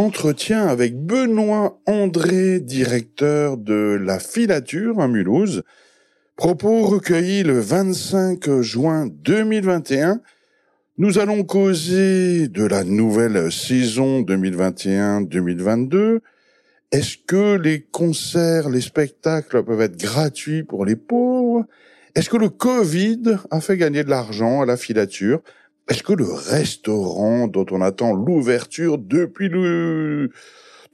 entretien avec Benoît André, directeur de la filature à Mulhouse. Propos recueillis le 25 juin 2021. Nous allons causer de la nouvelle saison 2021-2022. Est-ce que les concerts, les spectacles peuvent être gratuits pour les pauvres? Est-ce que le Covid a fait gagner de l'argent à la filature? Est-ce que le restaurant dont on attend l'ouverture depuis le,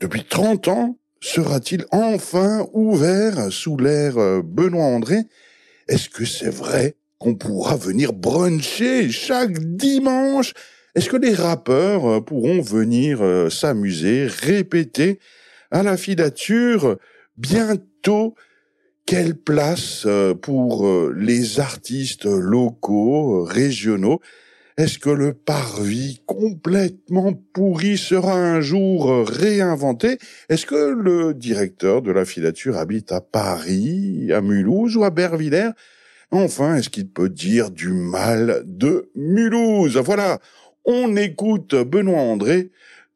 depuis 30 ans sera-t-il enfin ouvert sous l'ère euh, Benoît André? Est-ce que c'est vrai qu'on pourra venir bruncher chaque dimanche? Est-ce que les rappeurs euh, pourront venir euh, s'amuser, répéter à la filature bientôt? Quelle place pour les artistes locaux, régionaux? Est-ce que le parvis complètement pourri sera un jour réinventé? Est-ce que le directeur de la filature habite à Paris, à Mulhouse ou à Bervillers? Enfin, est-ce qu'il peut dire du mal de Mulhouse? Voilà, on écoute Benoît André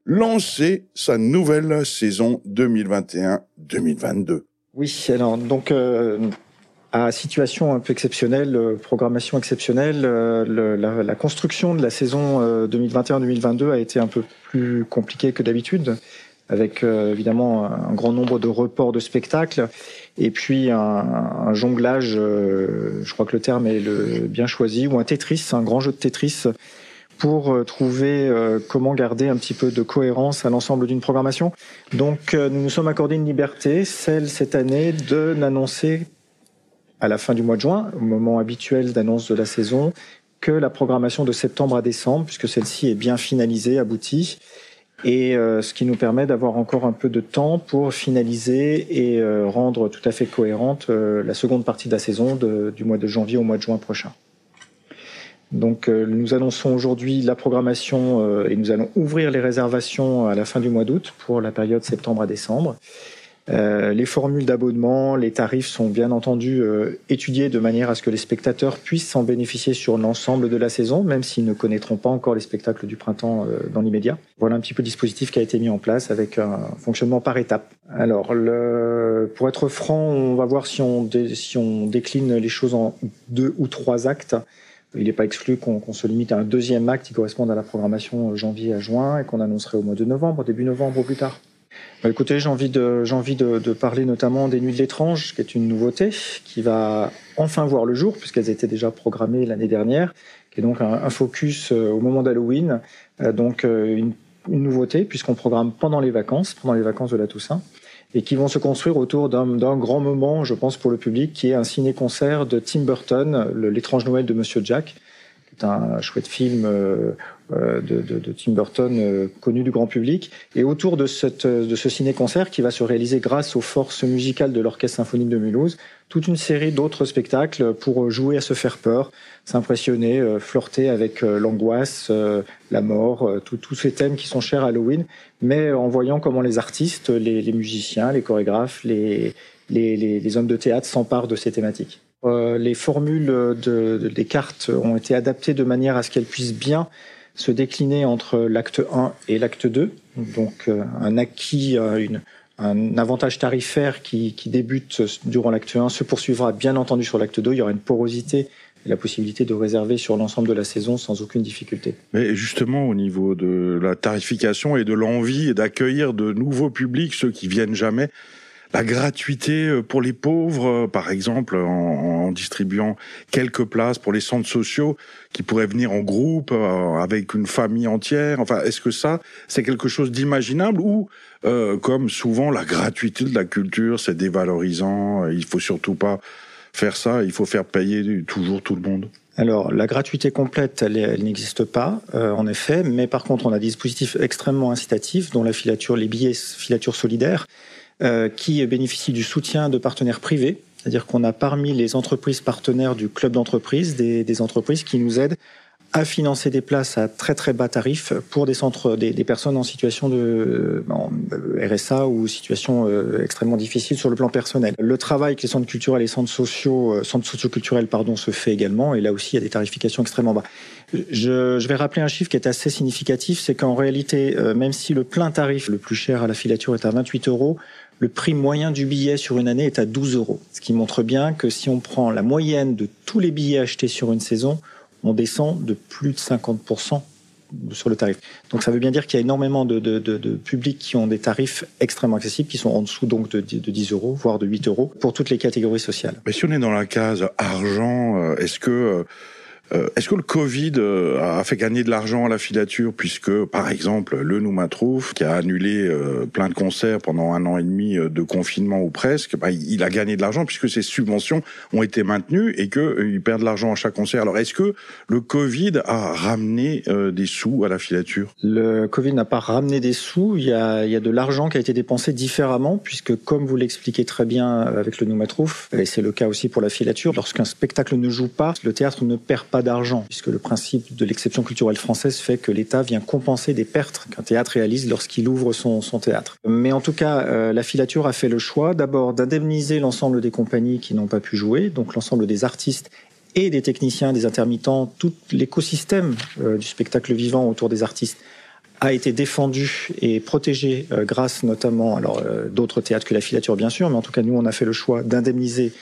lancer sa nouvelle saison 2021-2022. Oui, alors donc euh, à situation un peu exceptionnelle, euh, programmation exceptionnelle, euh, la, construction de la saison 2021-2022 euh, a été un peu plus compliquée que d'habitude, avec évidemment un grand nombre de reports de spectacles et puis un, jonglage, je crois que le terme est le bien choisi, ou un Tetris, un grand jeu de Tetris pour trouver comment garder un petit peu de cohérence à l'ensemble d'une programmation. Donc nous nous sommes accordé une liberté, celle cette année de n'annoncer à la fin du mois de juin, au moment habituel d'annonce de la saison, que la programmation de septembre à décembre, puisque celle-ci est bien finalisée, aboutie, et euh, ce qui nous permet d'avoir encore un peu de temps pour finaliser et euh, rendre tout à fait cohérente euh, la seconde partie de la saison du mois de janvier au mois de juin prochain. Donc nous annonçons aujourd'hui la programmation et nous allons ouvrir les réservations à la fin du mois d'août pour la période septembre à décembre. Euh, les formules d'abonnement, les tarifs sont bien entendu euh, étudiés de manière à ce que les spectateurs puissent s'en bénéficier sur l'ensemble de la saison, même s'ils ne connaîtront pas encore les spectacles du printemps euh, dans l'immédiat. Voilà un petit peu le dispositif qui a été mis en place avec un fonctionnement par étapes. Alors, pour être franc, on va voir si on, si on décline les choses en deux ou trois actes. Il n'est pas exclu qu'on se limite à un deuxième acte qui corresponde à la programmation janvier à juin et qu'on annoncerait au mois de novembre, début novembre ou plus tard. Bah, écoutez, j'ai envie, de, parler notamment des Nuits de l'étrange, qui est une nouveauté, qui va enfin voir le jour, puisqu'elles étaient déjà programmées l'année dernière, qui est donc un, focus euh, au moment d'Halloween, euh, donc euh, une, nouveauté, puisqu'on programme pendant les vacances, pendant les vacances de la Toussaint, et qui vont se construire autour d'un, grand moment, je pense, pour le public, qui est un ciné-concert de Tim Burton, L'étrange Noël de Monsieur Jack, qui est un chouette film de, de, de, Tim Burton euh, connu du grand public. Et autour de, cette, de ce ciné-concert qui va se réaliser grâce aux forces musicales de l'Orchestre symphonique de Mulhouse, toute une série d'autres spectacles pour jouer à se faire peur, s'impressionner, euh, flirter avec l'angoisse, la mort, tous ces thèmes qui sont chers à Halloween, mais en voyant comment les artistes, les, les musiciens, les chorégraphes, les, les, les hommes de théâtre s'emparent de ces thématiques. les formules de, des cartes ont été adaptées de manière à ce qu'elles puissent bien se décliner entre l'acte 1 et l'acte 2. Donc euh, un acquis, euh, un avantage tarifaire qui, qui débute durant l'acte 1 se poursuivra bien entendu sur l'acte 2. Il y aura une porosité et la possibilité de réserver sur l'ensemble de la saison sans aucune difficulté. Mais justement, au niveau de la tarification et de l'envie d'accueillir de nouveaux publics, ceux qui viennent jamais, la gratuité euh, pour les pauvres, euh, par exemple, en, distribuant quelques places pour les centres sociaux qui pourraient venir en groupe euh, avec une famille entière. Enfin, est-ce que ça, c'est quelque chose d'imaginable ou, comme souvent, la gratuité de la culture, c'est dévalorisant. Il faut surtout pas faire ça. Il faut faire payer toujours tout le monde? Alors, la gratuité complète, elle, elle n'existe pas, en effet, mais par contre, on a des dispositifs extrêmement incitatifs, dont la filature, les billets filature solidaire, euh, qui bénéficie du soutien de partenaires privés. C'est-à-dire qu'on a parmi les entreprises partenaires du club d'entreprise des, des, entreprises qui nous aident à financer des places à très très bas tarifs pour des centres, des, des personnes en situation de RSA ou situation extrêmement difficile sur le plan personnel. Le travail que les centres culturels et centres sociaux, centres socioculturels pardon, se fait également, et là aussi il y a des tarifications extrêmement bas. Je, je vais rappeler un chiffre qui est assez significatif, c'est qu'en réalité, même si le plein tarif le plus cher à la filature est à 28 euros, le prix moyen du billet sur une année est à 12 euros. Ce qui montre bien que si on prend la moyenne de tous les billets achetés sur une saison, on descend de plus de 50% sur le tarif. Donc ça veut bien dire qu'il y a énormément de, de, de, de, publics qui ont des tarifs extrêmement accessibles, qui sont en dessous donc de, de 10 euros, voire de 8 euros, pour toutes les catégories sociales. Mais si on est dans la case argent, euh, est-ce que euh, est-ce que le Covid euh, a fait gagner de l'argent à la filature puisque, par exemple, le Noumatrouf, qui a annulé euh, plein de concerts pendant un an et demi de confinement ou presque, bah, il a gagné de l'argent puisque ses subventions ont été maintenues et qu'il perd de l'argent à chaque concert. Alors, est-ce que le Covid a ramené des sous à la filature? Le Covid n'a pas ramené des sous. Il y a, il y a de l'argent qui a été dépensé différemment puisque, comme vous l'expliquez très bien avec le Noumatrouf, et c'est le cas aussi pour la filature, lorsqu'un spectacle ne joue pas, le théâtre ne perd pas d'argent, puisque le principe de l'exception culturelle française fait que l'État vient compenser des pertes qu'un théâtre réalise lorsqu'il ouvre son, théâtre. Mais en tout cas, euh, la filature a fait le choix d'abord d'indemniser l'ensemble des compagnies qui n'ont pas pu jouer, donc l'ensemble des artistes et des techniciens, des intermittents, tout l'écosystème euh, du spectacle vivant autour des artistes a été défendu et protégé euh, grâce notamment, alors d'autres théâtres que la filature bien sûr, mais en tout cas nous on a fait le choix d'indemniser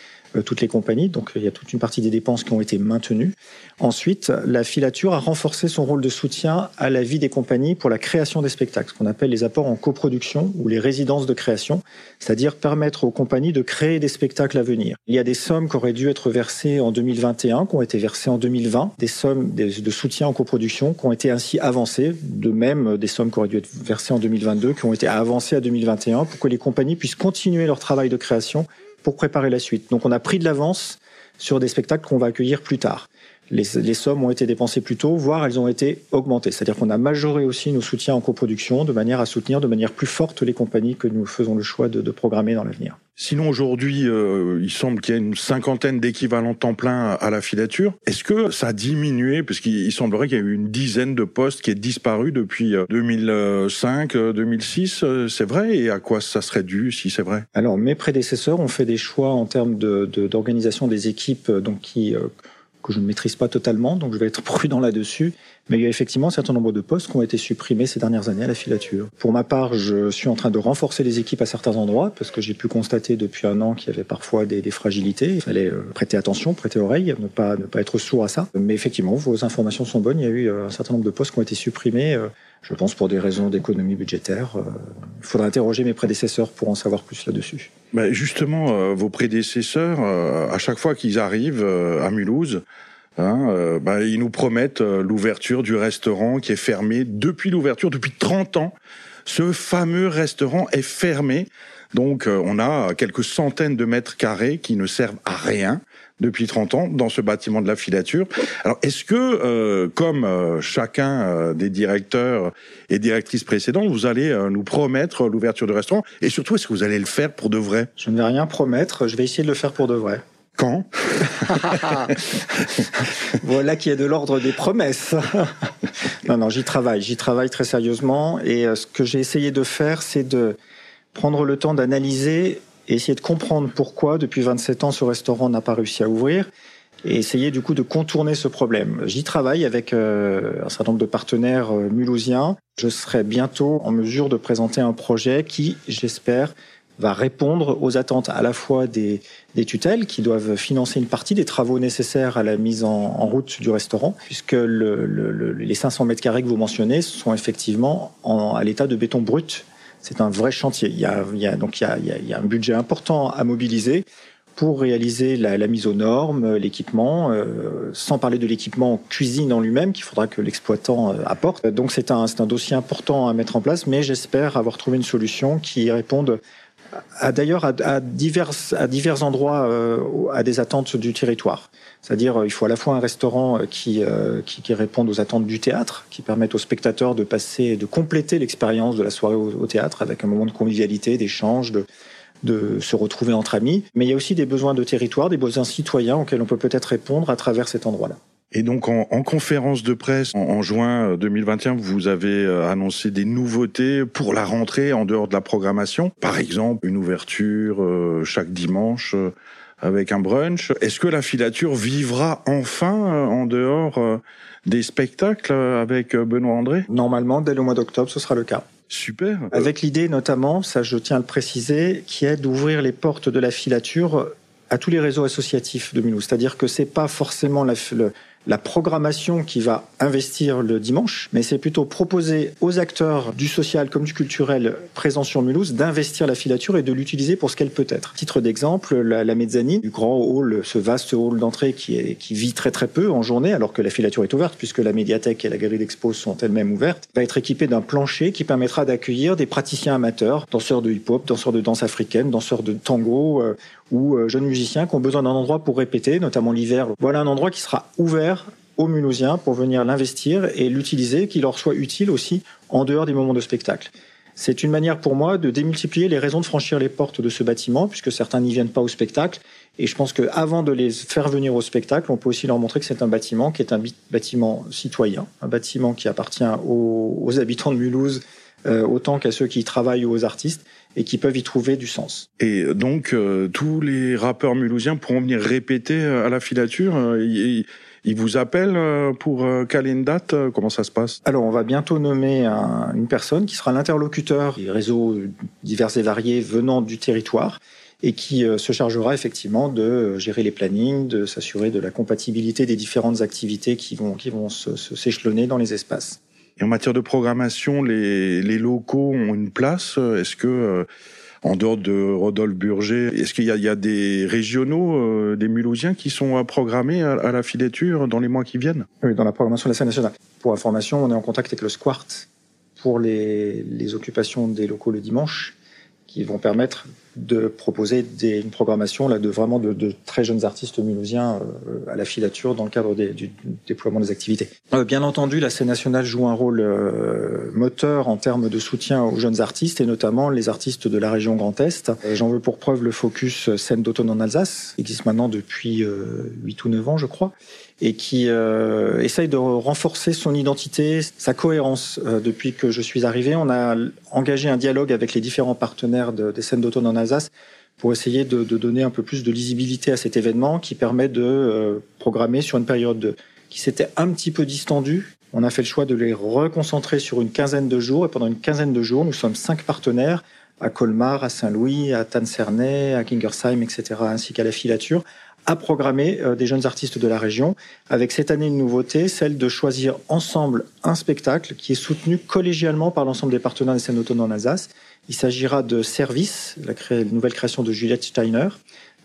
toutes les compagnies. Donc il y a toute une partie des dépenses qui ont été maintenues. Ensuite, la filature a renforcé son rôle de soutien à la vie des compagnies pour la création des spectacles, ce qu'on appelle les apports en coproduction ou les résidences de création, c'est-à-dire permettre aux compagnies de créer des spectacles à venir. Il y a des sommes qui auraient dû être versées en 2021, qui ont été versées en 2020, des sommes de soutien en coproduction qui ont été ainsi avancées, de même des sommes qui auraient dû être versées en 2022, qui ont été avancées à 2021 pour que les compagnies puissent continuer leur travail de création pour préparer la suite. Donc on a pris de l'avance sur des spectacles qu'on va accueillir plus tard. Les, les, sommes ont été dépensées plus tôt, voire elles ont été augmentées. C'est-à-dire qu'on a majoré aussi nos soutiens en coproduction de manière à soutenir de manière plus forte les compagnies que nous faisons le choix de, de programmer dans l'avenir. Sinon, aujourd'hui, euh, il semble qu'il y a une cinquantaine d'équivalents temps plein à la filature. Est-ce que ça a diminué? Parce qu'il semblerait qu'il y a eu une dizaine de postes qui aient disparu depuis 2005, euh, 2006. Euh, c'est vrai? Et à quoi ça serait dû, si c'est vrai? Alors, mes prédécesseurs ont fait des choix en termes d'organisation de, des équipes donc qui que je ne maîtrise pas totalement, donc je vais être prudent là-dessus. Mais il y a effectivement un certain nombre de postes qui ont été supprimés ces dernières années à la filature. Pour ma part, je suis en train de renforcer les équipes à certains endroits parce que j'ai pu constater depuis un an qu'il y avait parfois des, des, fragilités. Il fallait euh, prêter attention, prêter oreille, ne pas, ne pas être sourd à ça. Mais effectivement, vos informations sont bonnes. Il y a eu euh, un certain nombre de postes qui ont été supprimés euh, je pense pour des raisons d'économie budgétaire. Il faudra interroger mes prédécesseurs pour en savoir plus là-dessus. Ben justement, vos prédécesseurs, à chaque fois qu'ils arrivent à Mulhouse, Hein, euh, bah, ils nous promettent euh, l'ouverture du restaurant qui est fermé depuis l'ouverture, depuis 30 ans. Ce fameux restaurant est fermé. Donc euh, on a quelques centaines de mètres carrés qui ne servent à rien depuis 30 ans dans ce bâtiment de la filature. Alors est-ce que, euh, comme euh, chacun des directeurs et directrices précédents, vous allez nous promettre l'ouverture du restaurant Et surtout, est-ce que vous allez le faire pour de vrai? Je ne vais rien promettre, je vais essayer de le faire pour de vrai. Quand? Voilà qui est de l'ordre des promesses. non, non, j'y travaille, j'y travaille très sérieusement. Et euh, ce que j'ai essayé de faire, c'est de prendre le temps d'analyser et essayer de comprendre pourquoi, depuis 27 ans, ce restaurant n'a pas réussi à ouvrir et essayer du coup de contourner ce problème. J'y travaille avec euh, un certain nombre de partenaires euh, mulhousiens. Je serai bientôt en mesure de présenter un projet qui, j'espère, va répondre aux attentes à la fois des, tutelles qui doivent financer une partie des travaux nécessaires à la mise en, route du restaurant, puisque le, le, les 500 mètres carrés que vous mentionnez sont effectivement en, à l'état de béton brut. C'est un vrai chantier. Il y a, il y a donc il y a, il y a un budget important à mobiliser pour réaliser la, la mise aux normes, l'équipement, euh, sans parler de l'équipement cuisine en lui-même qu'il faudra que l'exploitant euh, apporte. Donc c'est un, un dossier important à mettre en place, mais j'espère avoir trouvé une solution qui réponde d'ailleurs à, divers à divers endroits euh, à des attentes du territoire. C'est-à-dire il faut à la fois un restaurant qui, euh, qui, qui réponde aux attentes du théâtre, qui permette aux spectateurs de passer de compléter l'expérience de la soirée au, au, théâtre avec un moment de convivialité, d'échange, de de se retrouver entre amis. Mais il y a aussi des besoins de territoire, des besoins citoyens auxquels on peut peut-être répondre à travers cet endroit-là. Et donc en, conférence de presse en, juin 2021, vous avez annoncé des nouveautés pour la rentrée en dehors de la programmation. Par exemple, une ouverture chaque dimanche avec un brunch. Est-ce que la filature vivra enfin en dehors des spectacles avec Benoît André? Normalement, dès le mois d'octobre, ce sera le cas. Super. Avec l'idée notamment, ça je tiens à le préciser, qui est d'ouvrir les portes de la filature à tous les réseaux associatifs de Mulhouse. C'est-à-dire que c'est pas forcément la, le, la programmation qui va investir le dimanche, mais c'est plutôt proposer aux acteurs du social comme du culturel présents sur Mulhouse d'investir la filature et de l'utiliser pour ce qu'elle peut être. Titre d'exemple, la, mezzanine, du grand hall, ce vaste hall d'entrée qui vit très très peu en journée, alors que la filature est ouverte puisque la médiathèque et la galerie d'expo sont elles-mêmes ouvertes, va être équipée d'un plancher qui permettra d'accueillir des praticiens amateurs, danseurs de hip-hop, danseurs de danse africaine, danseurs de tango euh, ou euh, jeunes musiciens qui ont besoin d'un endroit pour répéter, notamment l'hiver. Voilà un endroit qui sera ouvert aux Mulhousiens pour venir l'investir et l'utiliser, qu'il leur soit utile aussi en dehors des moments de spectacle. C'est une manière pour moi de démultiplier les raisons de franchir les portes de ce bâtiment, puisque certains n'y viennent pas au spectacle. Et je pense qu'avant de les faire venir au spectacle, on peut aussi leur montrer que c'est un bâtiment qui est un bâtiment citoyen, un bâtiment qui appartient aux, habitants de Mulhouse euh, autant qu'à ceux qui y travaillent ou aux artistes et qui peuvent y trouver du sens. Et donc, euh, tous les rappeurs mulhousiens pourront venir répéter euh, à la filature ils vous appellent euh, pour euh, caler une date euh, Comment ça se passe? Alors, on va bientôt nommer une personne qui sera l'interlocuteur des réseaux divers et variés venant du territoire et qui se chargera effectivement de gérer les plannings, de s'assurer de la compatibilité des différentes activités qui vont, qui vont s'échelonner dans les espaces. Et en matière de programmation, les, les locaux ont une place Est-ce que en dehors de Rodolphe Burger, est-ce qu'il y, a des régionaux, euh, des Mulhousiens qui sont euh, programmés à, la filature dans les mois qui viennent? Oui, dans la programmation de la scène nationale. Pour information, on est en contact avec le Squart pour les, les occupations des locaux le dimanche, qui vont permettre de proposer des, une programmation là, de vraiment de, de très jeunes artistes mulhousiens euh, à la filature dans le cadre des, du, déploiement des activités. Euh, bien entendu, la scène nationale joue un rôle euh, moteur en termes de soutien aux jeunes artistes et notamment les artistes de la région Grand Est. J'en veux pour preuve le focus scène d'automne en Alsace, qui existe maintenant depuis 8 ou 9 ans, je crois, et qui euh, essaye de renforcer son identité, sa cohérence. depuis que je suis arrivé, on a engagé un dialogue avec les différents partenaires de, des scènes d'automne en Alsace pour essayer de, donner un peu plus de lisibilité à cet événement qui permet de euh, programmer sur une période qui s'était un petit peu distendue. On a fait le choix de les reconcentrer sur une quinzaine de jours et pendant une quinzaine de jours, nous sommes cinq partenaires à Colmar, à Saint-Louis, à Tanzerney, à Kingersheim, etc., ainsi qu'à la filature, à programmer euh, des jeunes artistes de la région, avec cette année une nouveauté, celle de choisir ensemble un spectacle qui est soutenu collégialement par l'ensemble des partenaires des scènes autonomes en Alsace il s'agira de Service, la, nouvelle création de Juliette Steiner,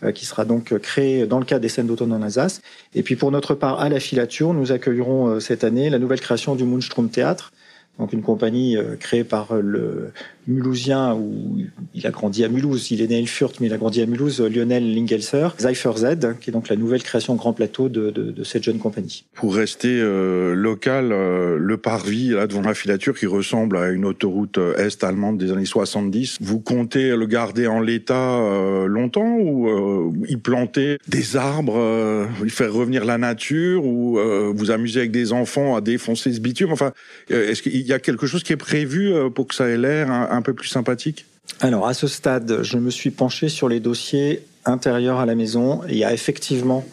euh, qui sera donc créée dans le cadre des scènes d'automne en Alsace. Et puis pour notre part, à la filature, nous accueillerons euh, cette année la nouvelle création du Moonstrom Théâtre, donc une compagnie euh, créée par le mulhousien, où il a grandi à Mulhouse, il est né à Ilfurt, mais il a grandi à Mulhouse, Lionel Lingelser, Cypher Z, qui est donc la nouvelle création grand plateau de, de, de cette jeune compagnie. Pour rester euh, local, euh, le parvis là devant la filature qui ressemble à une autoroute euh, est allemande des années 70, vous comptez le garder en l'état euh, longtemps ou y planter des arbres, y faire revenir la nature ou vous amuser avec des enfants à défoncer ce bitume? Enfin, est-ce qu'il y a quelque chose qui est prévu pour que ça ait l'air un peu plus sympathique? Alors, à ce stade, je me suis penché sur les dossiers intérieurs à la maison. il y a effectivement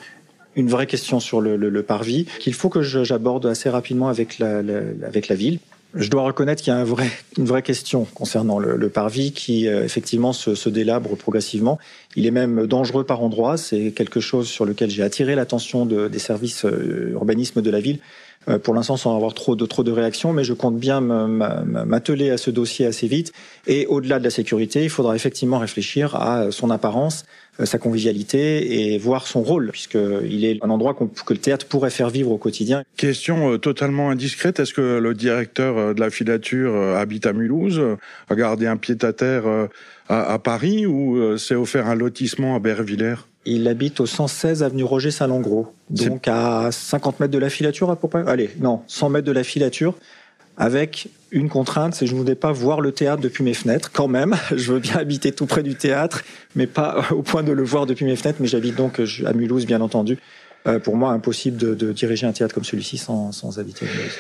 une vraie question sur le, parvis qu'il faut que j'aborde assez rapidement avec la, ville. Je dois reconnaître qu'il y a une vraie question concernant le, parvis qui euh, effectivement se, délabre progressivement. Il est même dangereux par endroits. C'est quelque chose sur lequel j'ai attiré l'attention de, des services euh, urbanisme de la ville euh, pour l'instant sans avoir trop de trop de réactions, mais je compte bien m'atteler à ce dossier assez vite. Et au-delà de la sécurité, il faudra effectivement réfléchir à son apparence, euh, sa convivialité et voir son rôle, puisqu'il est un endroit que le théâtre pourrait faire vivre au quotidien. Question euh, totalement indiscrète, est-ce que le directeur de la filature habite à Mulhouse, a gardé un pied-à-terre à, Paris ou s'est offert un lotissement à Bervillers il habite au 116 avenue Roger Salengro, donc à 50 mètres de la filature à peu près? Allez, non, 100 mètres de la filature, avec une contrainte, c'est que je ne voudrais pas voir le théâtre depuis mes fenêtres. Quand même, je veux bien habiter tout près du théâtre, mais pas au point de le voir depuis mes fenêtres. Mais j'habite donc à Mulhouse, bien entendu. Euh, pour moi, impossible de, de, diriger un théâtre comme celui-ci sans, sans habiter Mulhouse.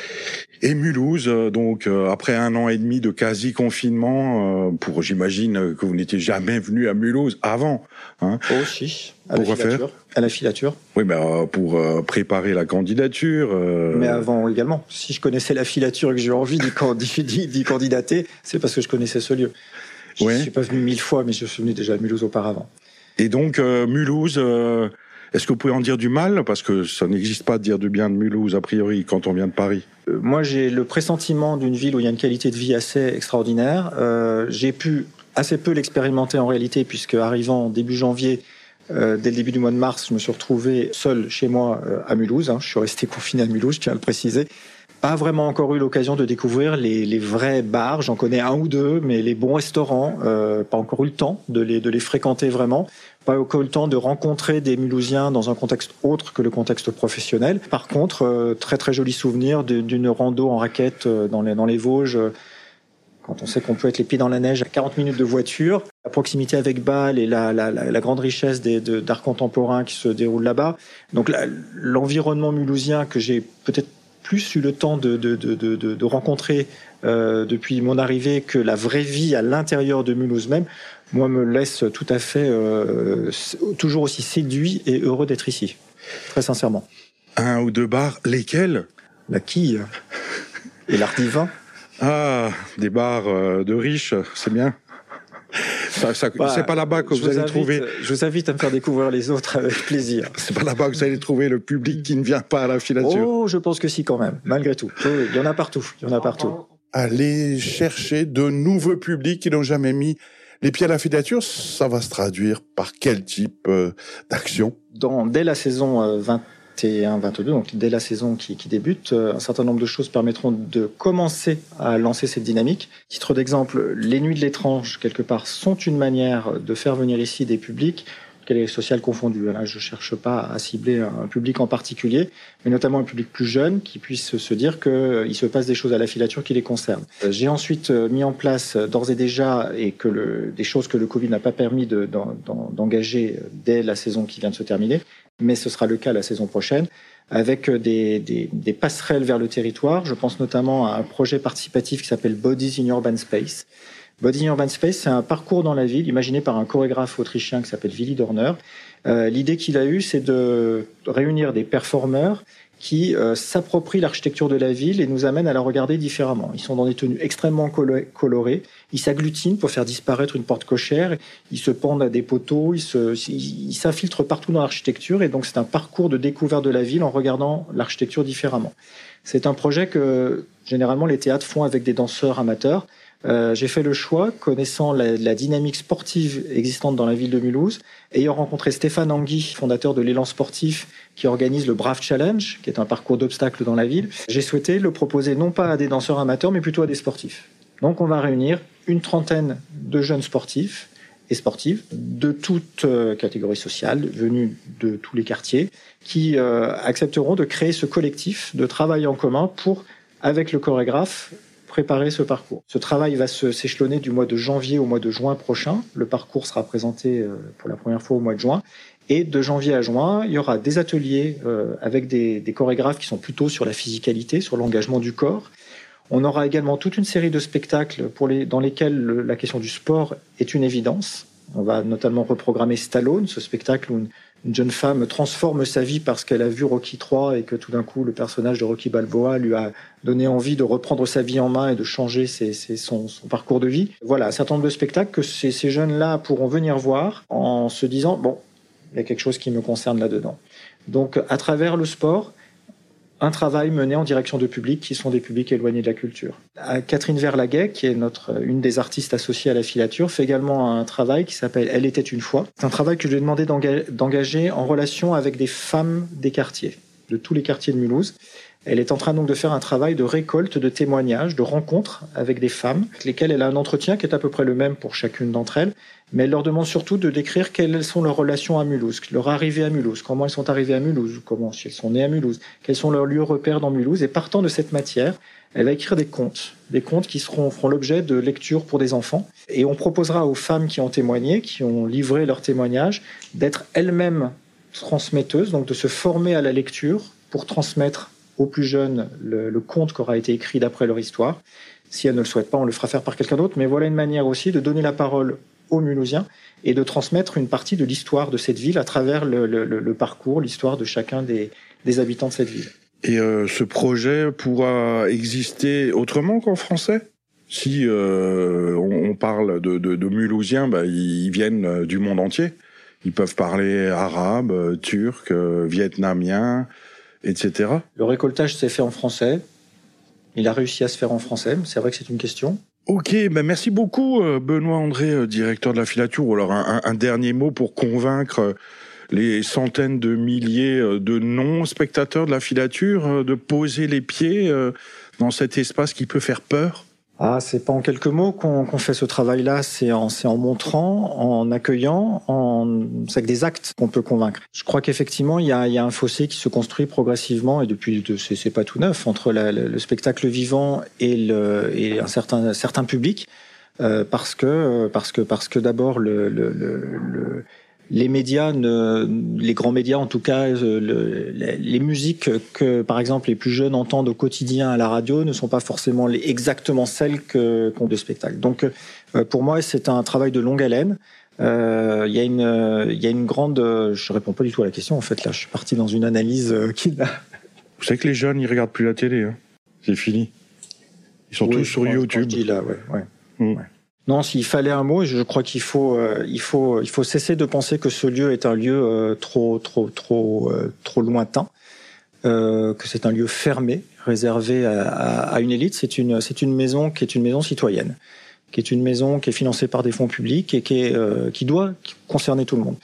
Et Mulhouse, euh, donc euh, après un an et demi de quasi confinement, pour j'imagine que vous n'étiez jamais venu à Mulhouse avant. Hein. Oh si, à la filature. À la filature. Oui, mais pour préparer la candidature. Mais avant également. Si je connaissais la filature et que j'ai envie d'y candidater, c'est parce que je connaissais ce lieu. Je ne suis pas venu mille fois, mais je suis venu déjà à Mulhouse auparavant. Et donc Mulhouse, est-ce que vous pouvez en dire du mal Parce que ça n'existe pas de dire du bien de Mulhouse, a priori, quand on vient de Paris? Euh, moi, j'ai le pressentiment d'une ville où il y a une qualité de vie assez extraordinaire. Euh, j'ai pu assez peu l'expérimenter en réalité, puisque arrivant début janvier, euh, dès le début du mois de mars, je me suis retrouvé seul chez moi euh, à Mulhouse. Hein. Je suis resté confiné à Mulhouse, je tiens à le préciser. Pas vraiment encore eu l'occasion de découvrir les, les, vrais bars. J'en connais un ou deux, mais les bons restaurants, euh, pas encore eu le temps de les, de les fréquenter vraiment pas eu le temps de rencontrer des Mulhousiens dans un contexte autre que le contexte professionnel. Par contre, euh, très très joli souvenir d'une rando en raquette euh, dans les, dans les Vosges. Euh, quand on sait qu'on peut être les pieds dans la neige à 40 minutes de voiture, la proximité avec Bâle et la, la, la, grande richesse d'art contemporain qui se déroule là-bas. Donc l'environnement mulhousien que j'ai peut-être plus eu le temps de, de, de, de rencontrer euh, depuis mon arrivée que la vraie vie à l'intérieur de Mulhouse même, moi, me laisse tout à fait euh, toujours aussi séduit et heureux d'être ici. Très sincèrement. Un ou deux bars, lesquels? La quille et l'art divin. Ah, des bars euh, de riches, c'est bien. Ça, ça, bah, c'est pas là-bas que vous, allez trouver. Je vous invite à me faire découvrir les autres avec plaisir. C'est pas là-bas que vous allez trouver le public qui ne vient pas à la filature. Oh, je pense que si quand même, malgré tout. il y en a partout. Il y en a partout. Allez chercher de nouveaux publics qui n'ont jamais mis les pieds à la filature, ça va se traduire par quel type euh, d'action? Dès la saison 21-22, euh, donc dès la saison qui, qui, débute, euh, un certain nombre de choses permettront de commencer à lancer cette dynamique. Titre d'exemple, les nuits de l'étrange, quelque part, sont une manière de faire venir ici des publics est sociale confondue. Là, je cherche pas à cibler un public en particulier, mais notamment un public plus jeune qui puisse se dire qu'il euh, se passe des choses à la filature qui les concernent. Euh, j'ai ensuite mis en place d'ores et déjà et que le, des choses que le Covid n'a pas permis d'engager dès la saison qui vient de se terminer, mais ce sera le cas la saison prochaine avec des, des, des, passerelles vers le territoire. Je pense notamment à un projet participatif qui s'appelle Bodies in Urban Space, Body Urban Space, c'est un parcours dans la ville imaginé par un chorégraphe autrichien qui s'appelle Willy Dorner. Euh, L'idée qu'il a eue, c'est de réunir des performeurs qui euh, s'approprient l'architecture de la ville et nous amènent à la regarder différemment. Ils sont dans des tenues extrêmement colorées, ils s'agglutinent pour faire disparaître une porte cochère, ils se pendent à des poteaux, ils s'infiltrent partout dans l'architecture. Et donc c'est un parcours de découverte de la ville en regardant l'architecture différemment. C'est un projet que généralement les théâtres font avec des danseurs amateurs euh, j'ai fait le choix, connaissant la, dynamique sportive existante dans la ville de Mulhouse, ayant rencontré Stéphane Anguy, fondateur de l'élan sportif qui organise le Brave Challenge, qui est un parcours d'obstacles dans la ville, j'ai souhaité le proposer non pas à des danseurs amateurs, mais plutôt à des sportifs. Donc on va réunir une trentaine de jeunes sportifs et sportives de toutes euh, catégories sociales, venus de tous les quartiers, qui euh, accepteront de créer ce collectif de travail en commun pour, avec le chorégraphe, préparer ce parcours. Ce travail va s'échelonner du mois de janvier au mois de juin prochain. Le parcours sera présenté euh, pour la première fois au mois de juin. Et de janvier à juin, il y aura des ateliers euh, avec des, des chorégraphes qui sont plutôt sur la physicalité, sur l'engagement du corps. On aura également toute une série de spectacles pour les, dans lesquels la question du sport est une évidence. On va notamment reprogrammer Stallone, ce spectacle où une jeune femme transforme sa vie parce qu'elle a vu Rocky 3 et que tout d'un coup le personnage de Rocky Balboa lui a donné envie de reprendre sa vie en main et de changer son, parcours de vie. Voilà, un certain nombre de spectacles que ces jeunes-là pourront venir voir en se disant, bon, il y a quelque chose qui me concerne là-dedans. Donc à travers le sport, un travail mené en direction de publics qui sont des publics éloignés de la culture. Catherine Verlaguet, qui est notre, une des artistes associées à la filature, fait également un travail qui s'appelle Elle était une fois. C'est un travail que je lui ai demandé d'engager en relation avec des femmes des quartiers, de tous les quartiers de Mulhouse. Elle est en train donc de faire un travail de récolte de témoignages, de rencontres avec des femmes, avec lesquelles elle a un entretien qui est à peu près le même pour chacune d'entre elles, mais elle leur demande surtout de décrire quelles sont leurs relations à Mulhouse, leur arrivée à Mulhouse, comment elles sont arrivées à Mulhouse, comment elles sont nées à Mulhouse, quels sont leurs lieux repères dans Mulhouse, et partant de cette matière, elle va écrire des contes, des contes qui seront, feront l'objet de lecture pour des enfants, et on proposera aux femmes qui ont témoigné, qui ont livré leur témoignage, d'être elles-mêmes transmetteuse, donc de se former à la lecture pour transmettre aux plus jeunes le, le conte qui aura été écrit d'après leur histoire. Si elle ne le souhaite pas, on le fera faire par quelqu'un d'autre. Mais voilà une manière aussi de donner la parole aux Mulhousiens et de transmettre une partie de l'histoire de cette ville à travers le, parcours, l'histoire de chacun des, habitants de cette ville. Et euh, ce projet pourra exister autrement qu'en français? Si euh, on, parle de, de, Mulhousiens, bah, ils viennent euh, du monde entier. Ils peuvent parler arabe, turc, vietnamien, etc. Le récoltage s'est fait en français. Il a réussi à se faire en français. C'est vrai que c'est une question. Ok, ben merci beaucoup euh, Benoît André, euh, directeur de la filature. Alors un, un dernier mot pour convaincre euh, les centaines de milliers de non-spectateurs de la filature de poser les pieds dans cet espace qui peut faire peur? Ah, c'est pas en quelques mots qu'on qu fait ce travail-là, c'est en, en montrant, en accueillant, en, c'est avec des actes qu'on peut convaincre. Je crois qu'effectivement, il y a, y a, un fossé qui se construit progressivement, et depuis, c'est pas tout neuf, entre le, le, spectacle vivant et, le, et un certain, certain public, euh, parce que, parce que, parce que d'abord, le, le, le les médias, ne, les grands médias en tout cas, euh, le, les musiques que par exemple les plus jeunes entendent au quotidien à la radio ne sont pas forcément les, exactement celles que qu'ont de spectacle. Donc euh, pour moi c'est un travail de longue haleine. Euh, il y a une, il y a une grande. Je réponds pas du tout à la question en fait là. Je suis parti dans une analyse qui. Vous savez que les jeunes ils regardent plus la télé. Hein. C'est fini. Ils sont oui, tous sur YouTube. Là, ouais, ouais. Mmh. ouais. Non, s'il fallait un mot, je crois qu'il faut, euh, il faut, il faut cesser de penser que ce lieu est un lieu euh, trop, trop, trop, euh, trop lointain, que c'est un lieu fermé, réservé à, à, à une élite. C'est une, c'est une maison qui est une maison citoyenne, qui est une maison qui est financée par des fonds publics et qui, est, qui doit concerner tout le monde.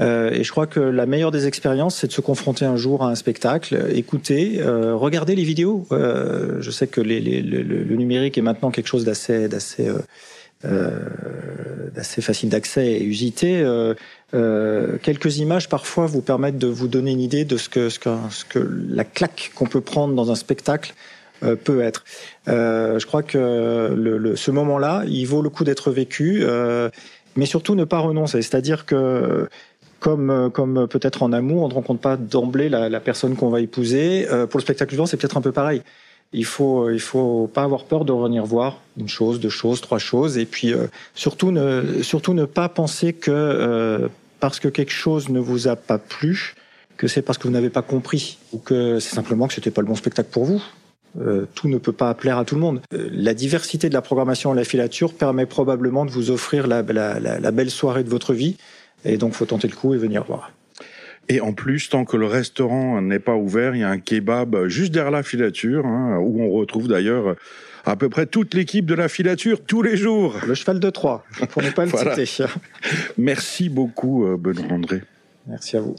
Euh, et je crois que la meilleure des expériences, c'est de se confronter un jour à un spectacle, écouter, euh, regarder les vidéos. Euh, je sais que les, les, le, le, numérique est maintenant quelque chose d'assez, d'assez euh, d'assez facile d'accès et usité. Euh, euh, quelques images parfois vous permettent de vous donner une idée de ce que, ce que, ce que la claque qu'on peut prendre dans un spectacle euh, peut être. Euh, je crois que le, le, ce moment-là, il vaut le coup d'être vécu, euh, mais surtout ne pas renoncer. C'est-à-dire que comme, comme peut-être en amour, on ne rencontre pas d'emblée la, la, personne qu'on va épouser. pour le spectacle vivant, c'est peut-être un peu pareil il faut il faut pas avoir peur de revenir voir une chose, deux choses, trois choses, et puis euh, surtout ne surtout ne pas penser que euh, parce que quelque chose ne vous a pas plu, que c'est parce que vous n'avez pas compris ou que c'est simplement que c'était pas le bon spectacle pour vous. Euh, tout ne peut pas plaire à tout le monde. Euh, la diversité de la programmation à la filature permet probablement de vous offrir la, la belle soirée de votre vie, et donc faut tenter le coup et venir voir. Et en plus, tant que le restaurant n'est pas ouvert, il y a un kebab juste derrière la filature, hein, où on retrouve d'ailleurs à peu près toute l'équipe de la filature tous les jours. Le cheval de Troie, pour ne pas le voilà. citer. Merci beaucoup, Benoît André. Merci à vous.